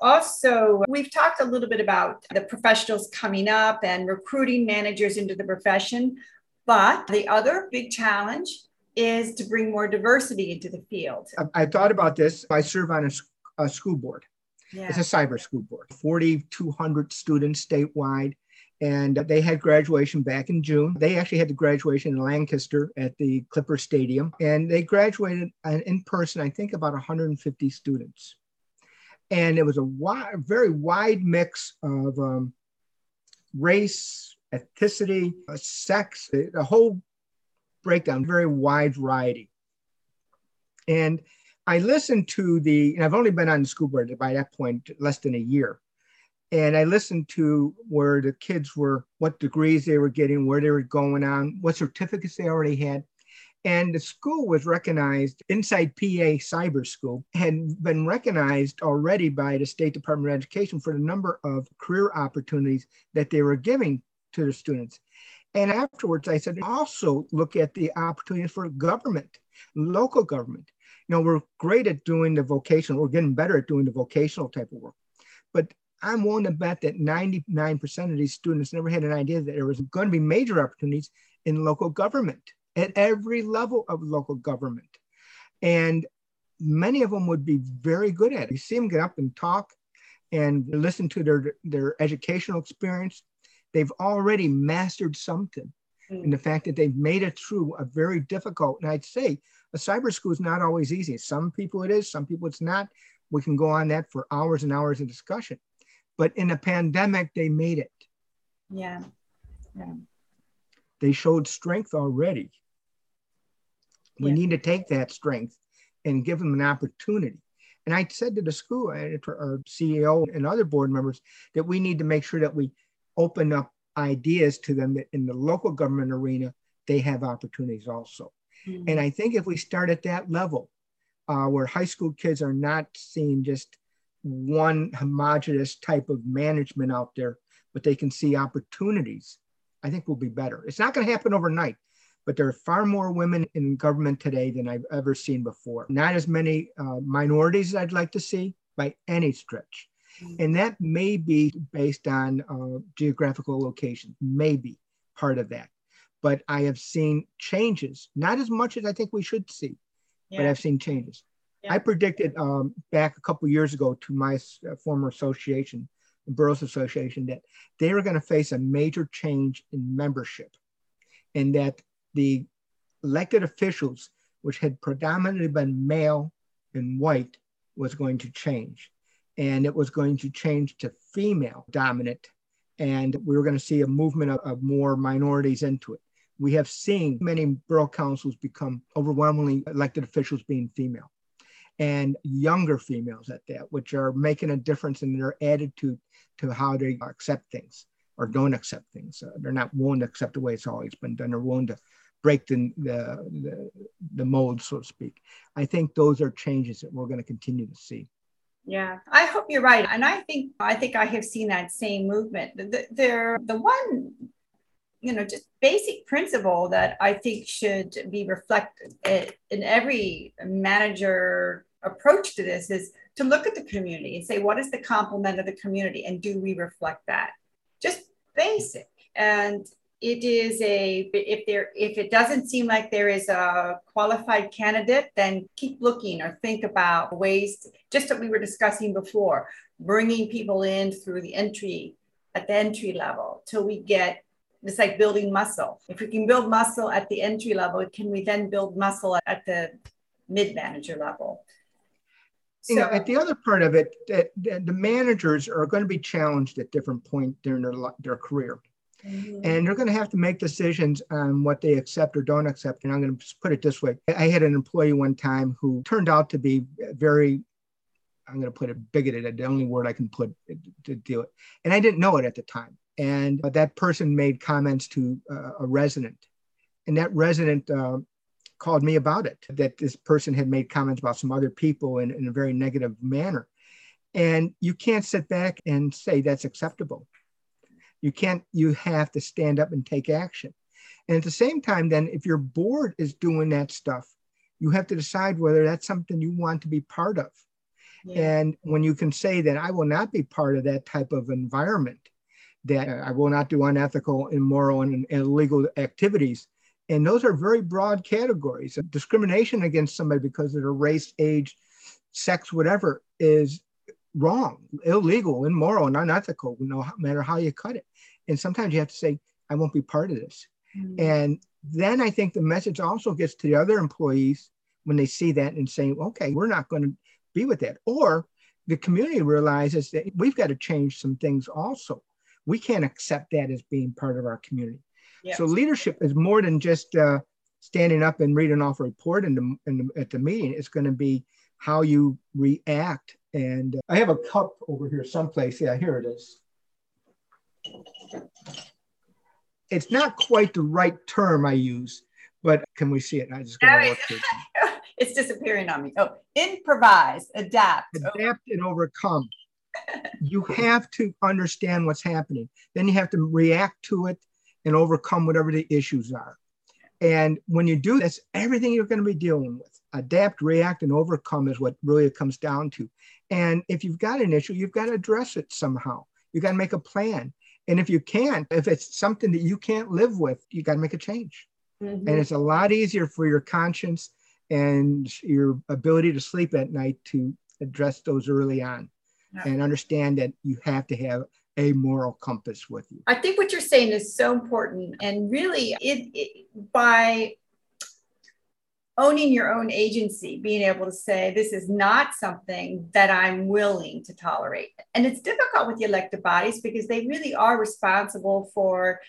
Also, we've talked a little bit about the professionals coming up and recruiting managers into the profession. But the other big challenge is to bring more diversity into the field. I, I thought about this. I serve on a, a school board. Yeah. It's a cyber school board, 4,200 students statewide. And they had graduation back in June. They actually had the graduation in Lancaster at the Clipper Stadium. And they graduated in person, I think about 150 students. And it was a wide, very wide mix of um, race, ethnicity, uh, sex, a whole breakdown, very wide variety. And I listened to the, and I've only been on the school board by that point less than a year. And I listened to where the kids were, what degrees they were getting, where they were going on, what certificates they already had. And the school was recognized, Insight PA Cyber School had been recognized already by the State Department of Education for the number of career opportunities that they were giving to the students. And afterwards, I said, also look at the opportunities for government, local government. You know, we're great at doing the vocational, we're getting better at doing the vocational type of work. But I'm willing to bet that 99% of these students never had an idea that there was going to be major opportunities in local government at every level of local government. And many of them would be very good at it. You see them get up and talk and listen to their, their educational experience. They've already mastered something. Mm. And the fact that they've made it through a very difficult, and I'd say a cyber school is not always easy. Some people it is, some people it's not. We can go on that for hours and hours of discussion. But in a pandemic, they made it. Yeah. Yeah. They showed strength already. We yeah. need to take that strength and give them an opportunity. And I said to the school, our CEO and other board members, that we need to make sure that we open up ideas to them that in the local government arena, they have opportunities also. Mm-hmm. And I think if we start at that level, uh, where high school kids are not seeing just one homogenous type of management out there, but they can see opportunities, I think we'll be better. It's not going to happen overnight, but there are far more women in government today than I've ever seen before. Not as many uh, minorities I'd like to see by any stretch. And that may be based on uh, geographical location, maybe part of that. But I have seen changes, not as much as I think we should see, yeah. but I've seen changes. Yeah. I predicted um, back a couple years ago to my uh, former association, the Boroughs Association, that they were going to face a major change in membership and that the elected officials, which had predominantly been male and white, was going to change and it was going to change to female dominant. And we were going to see a movement of, of more minorities into it. We have seen many borough councils become overwhelmingly elected officials being female and younger females at that, which are making a difference in their attitude to how they accept things or don't accept things. Uh, they're not willing to accept the way it's always been done. They're willing to break the, the, the, the mold, so to speak. I think those are changes that we're going to continue to see. Yeah, I hope you're right, and I think I think I have seen that same movement. The, the, the one, you know, just basic principle that I think should be reflected in every manager approach to this is to look at the community and say, what is the complement of the community, and do we reflect that? Just basic, and it is a if there if it doesn't seem like there is a qualified candidate then keep looking or think about ways just that we were discussing before bringing people in through the entry at the entry level till we get it's like building muscle. If we can build muscle at the entry level can we then build muscle at the mid manager level so, you know, at the other part of it, that the managers are going to be challenged at different points during their, their career. Mm-hmm. And they're going to have to make decisions on what they accept or don't accept. And I'm going to put it this way I had an employee one time who turned out to be very, I'm going to put it bigoted, the only word I can put to do it. And I didn't know it at the time. And that person made comments to uh, a resident. And that resident uh, called me about it that this person had made comments about some other people in, in a very negative manner. And you can't sit back and say that's acceptable. You can't, you have to stand up and take action. And at the same time, then, if your board is doing that stuff, you have to decide whether that's something you want to be part of. Yeah. And when you can say that I will not be part of that type of environment, that I will not do unethical, immoral, and, and illegal activities, and those are very broad categories. Discrimination against somebody because of their race, age, sex, whatever, is wrong, illegal, immoral, and unethical, no matter how you cut it. And sometimes you have to say, I won't be part of this. Mm-hmm. And then I think the message also gets to the other employees when they see that and saying, okay, we're not going to be with that. Or the community realizes that we've got to change some things also. We can't accept that as being part of our community. So leadership is more than just uh, standing up and reading off a report in the, in the, at the meeting. It's going to be how you react. And uh, I have a cup over here someplace. Yeah, here it is. It's not quite the right term I use, but can we see it? I just got to It's disappearing on me. Oh, improvise, adapt, adapt, and overcome. you have to understand what's happening. Then you have to react to it and overcome whatever the issues are. And when you do this, everything you're going to be dealing with. Adapt, react, and overcome is what really it comes down to. And if you've got an issue, you've got to address it somehow. You got to make a plan. And if you can't, if it's something that you can't live with, you got to make a change. Mm-hmm. And it's a lot easier for your conscience and your ability to sleep at night to address those early on yeah. and understand that you have to have a moral compass with you. I think what you're saying is so important. And really, it, it, by owning your own agency, being able to say, this is not something that I'm willing to tolerate. And it's difficult with the elected bodies because they really are responsible for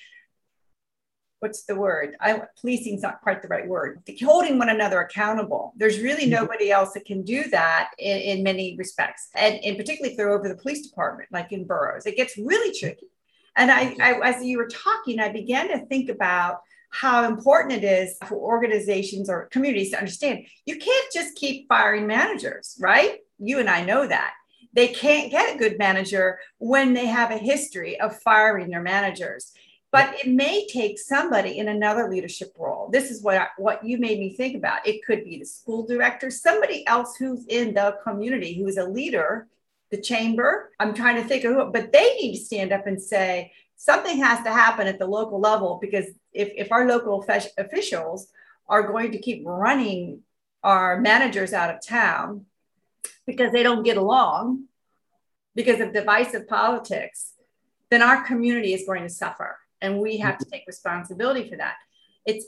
what's the word? I policing is not quite the right word. Holding one another accountable. There's really mm-hmm. nobody else that can do that in, in many respects, and, and particularly if they're over the police department, like in boroughs, it gets really tricky. And I, I, as you were talking, I began to think about how important it is for organizations or communities to understand you can't just keep firing managers, right? You and I know that. They can't get a good manager when they have a history of firing their managers but it may take somebody in another leadership role. This is what I, what you made me think about. It could be the school director, somebody else who's in the community who is a leader, the chamber. I'm trying to think of who, but they need to stand up and say something has to happen at the local level because if, if our local officials are going to keep running our managers out of town because they don't get along because of divisive politics, then our community is going to suffer and we have to take responsibility for that. It's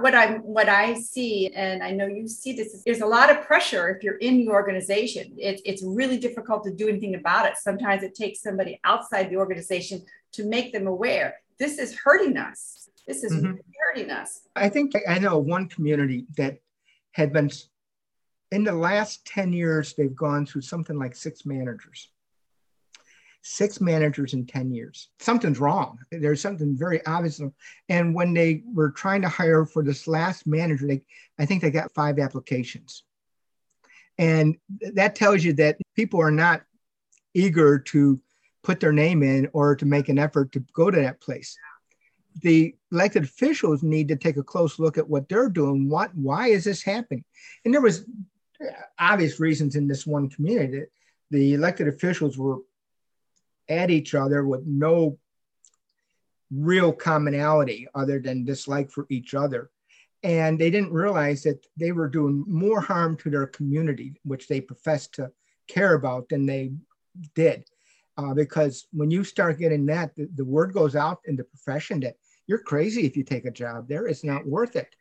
what i what i see and i know you see this there's a lot of pressure if you're in the organization. It, it's really difficult to do anything about it. Sometimes it takes somebody outside the organization to make them aware this is hurting us. This is mm-hmm. hurting us. I think i know one community that had been in the last 10 years they've gone through something like six managers six managers in 10 years. Something's wrong. There's something very obvious. And when they were trying to hire for this last manager, they, I think they got five applications. And that tells you that people are not eager to put their name in or to make an effort to go to that place. The elected officials need to take a close look at what they're doing. What, why is this happening? And there was uh, obvious reasons in this one community. The elected officials were at each other with no real commonality other than dislike for each other. And they didn't realize that they were doing more harm to their community, which they professed to care about, than they did. Uh, because when you start getting that, the, the word goes out in the profession that you're crazy if you take a job there. It's not worth it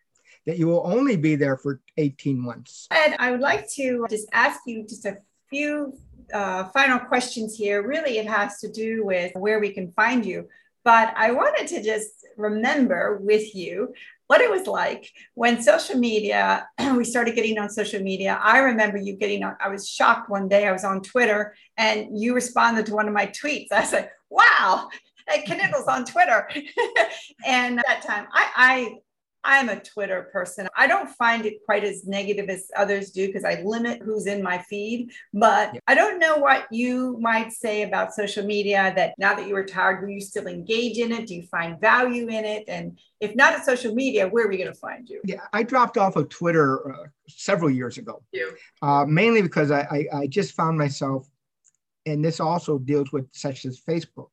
that you will only be there for 18 months. And I would like to just ask you just a few uh, final questions here. Really, it has to do with where we can find you. But I wanted to just remember with you what it was like when social media, we started getting on social media. I remember you getting on, I was shocked one day. I was on Twitter and you responded to one of my tweets. I said, wow, Knittel's on Twitter. and that time, I, I I'm a Twitter person. I don't find it quite as negative as others do because I limit who's in my feed. But yeah. I don't know what you might say about social media that now that you're retired, will you still engage in it? Do you find value in it? And if not at social media, where are we going to find you? Yeah, I dropped off of Twitter uh, several years ago, uh, mainly because I, I, I just found myself, and this also deals with such as Facebook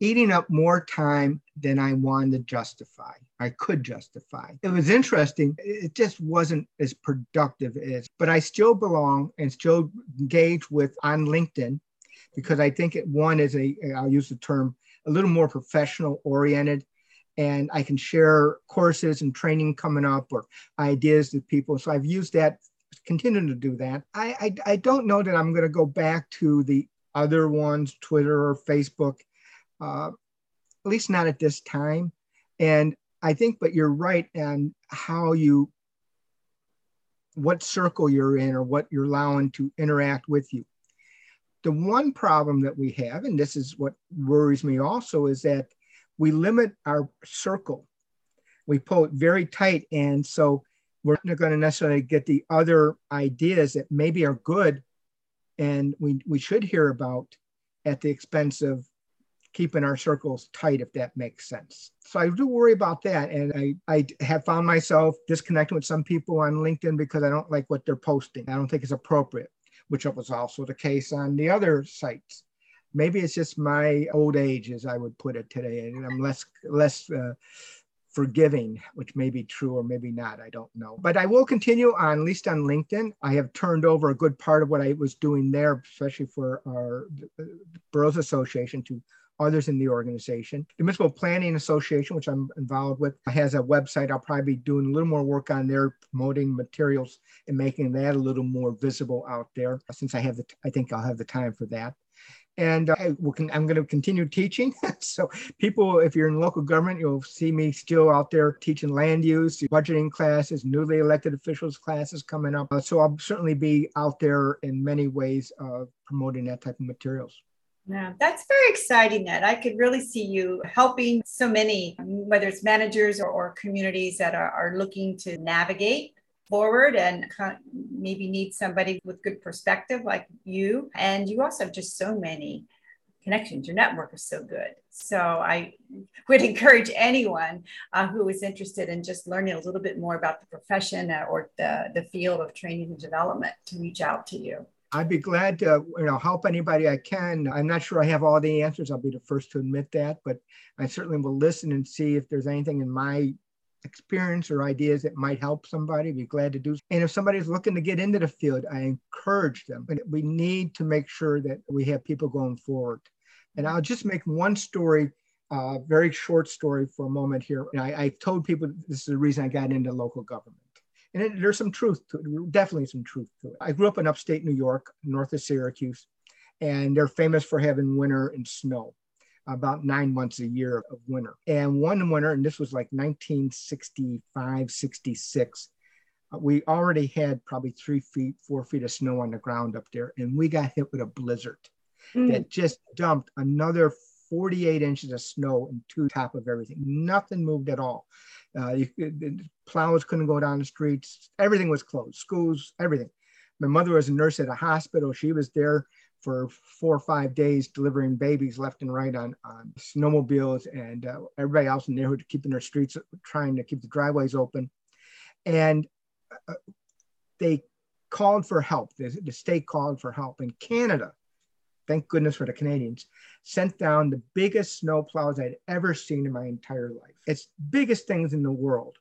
eating up more time than I wanted to justify. I could justify. It was interesting. It just wasn't as productive as, but I still belong and still engage with on LinkedIn because I think it one is a, I'll use the term, a little more professional oriented. And I can share courses and training coming up or ideas to people. So I've used that, continuing to do that. I, I, I don't know that I'm going to go back to the other ones, Twitter or Facebook uh, at least not at this time. And I think, but you're right And how you, what circle you're in or what you're allowing to interact with you. The one problem that we have, and this is what worries me also, is that we limit our circle. We pull it very tight. And so we're not going to necessarily get the other ideas that maybe are good and we, we should hear about at the expense of keeping our circles tight, if that makes sense. So I do worry about that. And I, I have found myself disconnecting with some people on LinkedIn because I don't like what they're posting. I don't think it's appropriate, which was also the case on the other sites. Maybe it's just my old age, as I would put it today, and I'm less less uh, forgiving, which may be true or maybe not. I don't know. But I will continue on, at least on LinkedIn. I have turned over a good part of what I was doing there, especially for our Boroughs Association, to others in the organization. The Municipal Planning Association, which I'm involved with, has a website. I'll probably be doing a little more work on there, promoting materials and making that a little more visible out there. Since I have the, I think I'll have the time for that. And uh, I'm going to continue teaching. so, people, if you're in local government, you'll see me still out there teaching land use, budgeting classes, newly elected officials classes coming up. Uh, so, I'll certainly be out there in many ways uh, promoting that type of materials. Yeah, that's very exciting, that I could really see you helping so many, whether it's managers or, or communities that are, are looking to navigate forward and maybe need somebody with good perspective like you. And you also have just so many connections. Your network is so good. So I would encourage anyone uh, who is interested in just learning a little bit more about the profession uh, or the, the field of training and development to reach out to you. I'd be glad to you know help anybody I can. I'm not sure I have all the answers. I'll be the first to admit that, but I certainly will listen and see if there's anything in my experience or ideas that might help somebody. Be glad to do. And if somebody's looking to get into the field, I encourage them. But we need to make sure that we have people going forward. And I'll just make one story, uh, very short story for a moment here. And I, I told people this is the reason I got into local government. And it, there's some truth to it, definitely some truth to it. I grew up in upstate New York, north of Syracuse, and they're famous for having winter and snow, about nine months a year of winter. And one winter, and this was like 1965, 66, uh, we already had probably three feet, four feet of snow on the ground up there, and we got hit with a blizzard mm. that just dumped another 48 inches of snow and two top of everything. Nothing moved at all. Uh, you, plows couldn't go down the streets. Everything was closed. Schools, everything. My mother was a nurse at a hospital. She was there for four or five days delivering babies left and right on, on snowmobiles and uh, everybody else in the neighborhood keeping their streets, trying to keep the driveways open. And uh, they called for help. The, the state called for help. In Canada, thank goodness for the Canadians, sent down the biggest snow plows I'd ever seen in my entire life. It's biggest things in the world.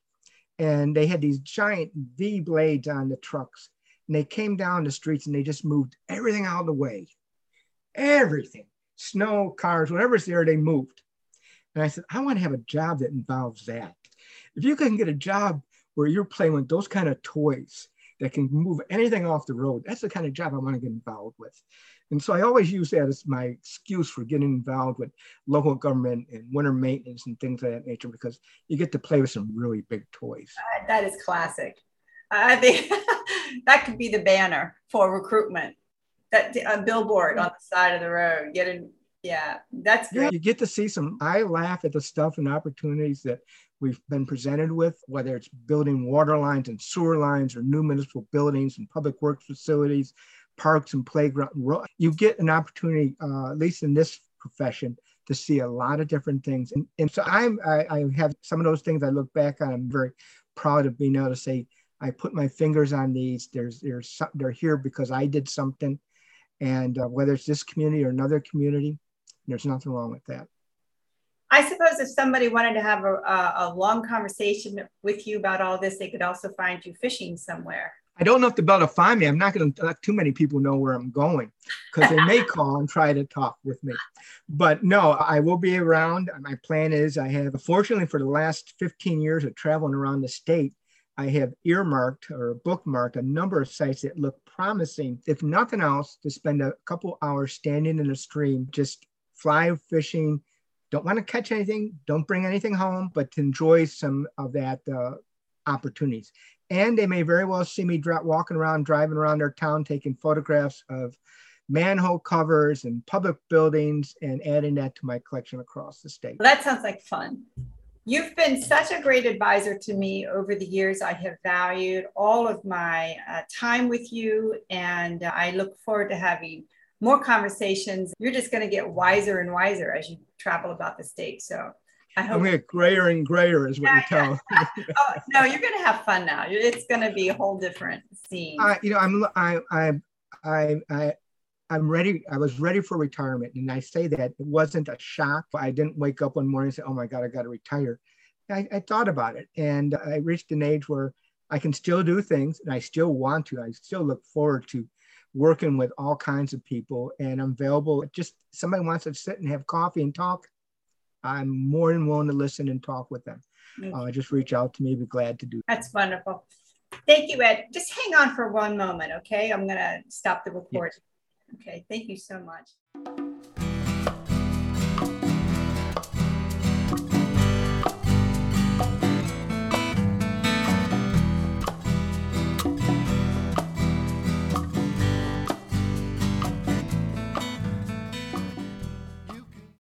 And they had these giant V blades on the trucks. And they came down the streets and they just moved everything out of the way. Everything. Snow, cars, whatever's there, they moved. And I said, I want to have a job that involves that. If you can get a job where you're playing with those kind of toys that can move anything off the road, that's the kind of job I want to get involved with. And so I always use that as my excuse for getting involved with local government and winter maintenance and things of that nature because you get to play with some really big toys. Uh, that is classic. I think that could be the banner for recruitment. That a billboard on the side of the road. Get in, Yeah, that's great. Yeah, you get to see some. I laugh at the stuff and opportunities that we've been presented with, whether it's building water lines and sewer lines or new municipal buildings and public works facilities, parks and playground. You get an opportunity, uh, at least in this profession, to see a lot of different things. And, and so I'm, I, I have some of those things I look back on. I'm very proud of being able to say, I put my fingers on these. There's, there's, they're here because I did something. And uh, whether it's this community or another community, there's nothing wrong with that. I suppose if somebody wanted to have a, a, long conversation with you about all this, they could also find you fishing somewhere. I don't know if they're able to find me. I'm not going to let too many people know where I'm going because they may call and try to talk with me. But no, I will be around. My plan is I have, fortunately, for the last 15 years of traveling around the state, I have earmarked or bookmarked a number of sites that look promising, if nothing else, to spend a couple hours standing in a stream, just fly fishing. Don't want to catch anything, don't bring anything home, but to enjoy some of that uh, opportunities. And they may very well see me dra- walking around, driving around their town, taking photographs of manhole covers and public buildings and adding that to my collection across the state. Well, that sounds like fun. You've been such a great advisor to me over the years. I have valued all of my uh, time with you, and I look forward to having more conversations. You're just going to get wiser and wiser as you travel about the state. So I hope. I'm going to get grayer and grayer, is what yeah, you tell. Yeah. oh no, you're going to have fun now. It's going to be a whole different scene. Uh, you know, I'm I I I I I'm ready. I was ready for retirement. And I say that it wasn't a shock. I didn't wake up one morning and say, oh my God, I got to retire. I, I, thought about it and I reached an age where I can still do things and I still want to. I still look forward to working with all kinds of people and I'm available. Just somebody wants to sit and have coffee and talk. I'm more than willing to listen and talk with them. Uh, just reach out to me. Be glad to do. That's wonderful. Thank you, Ed. Just hang on for one moment, okay? I'm going to stop the recording. Yes. Okay, thank you so much.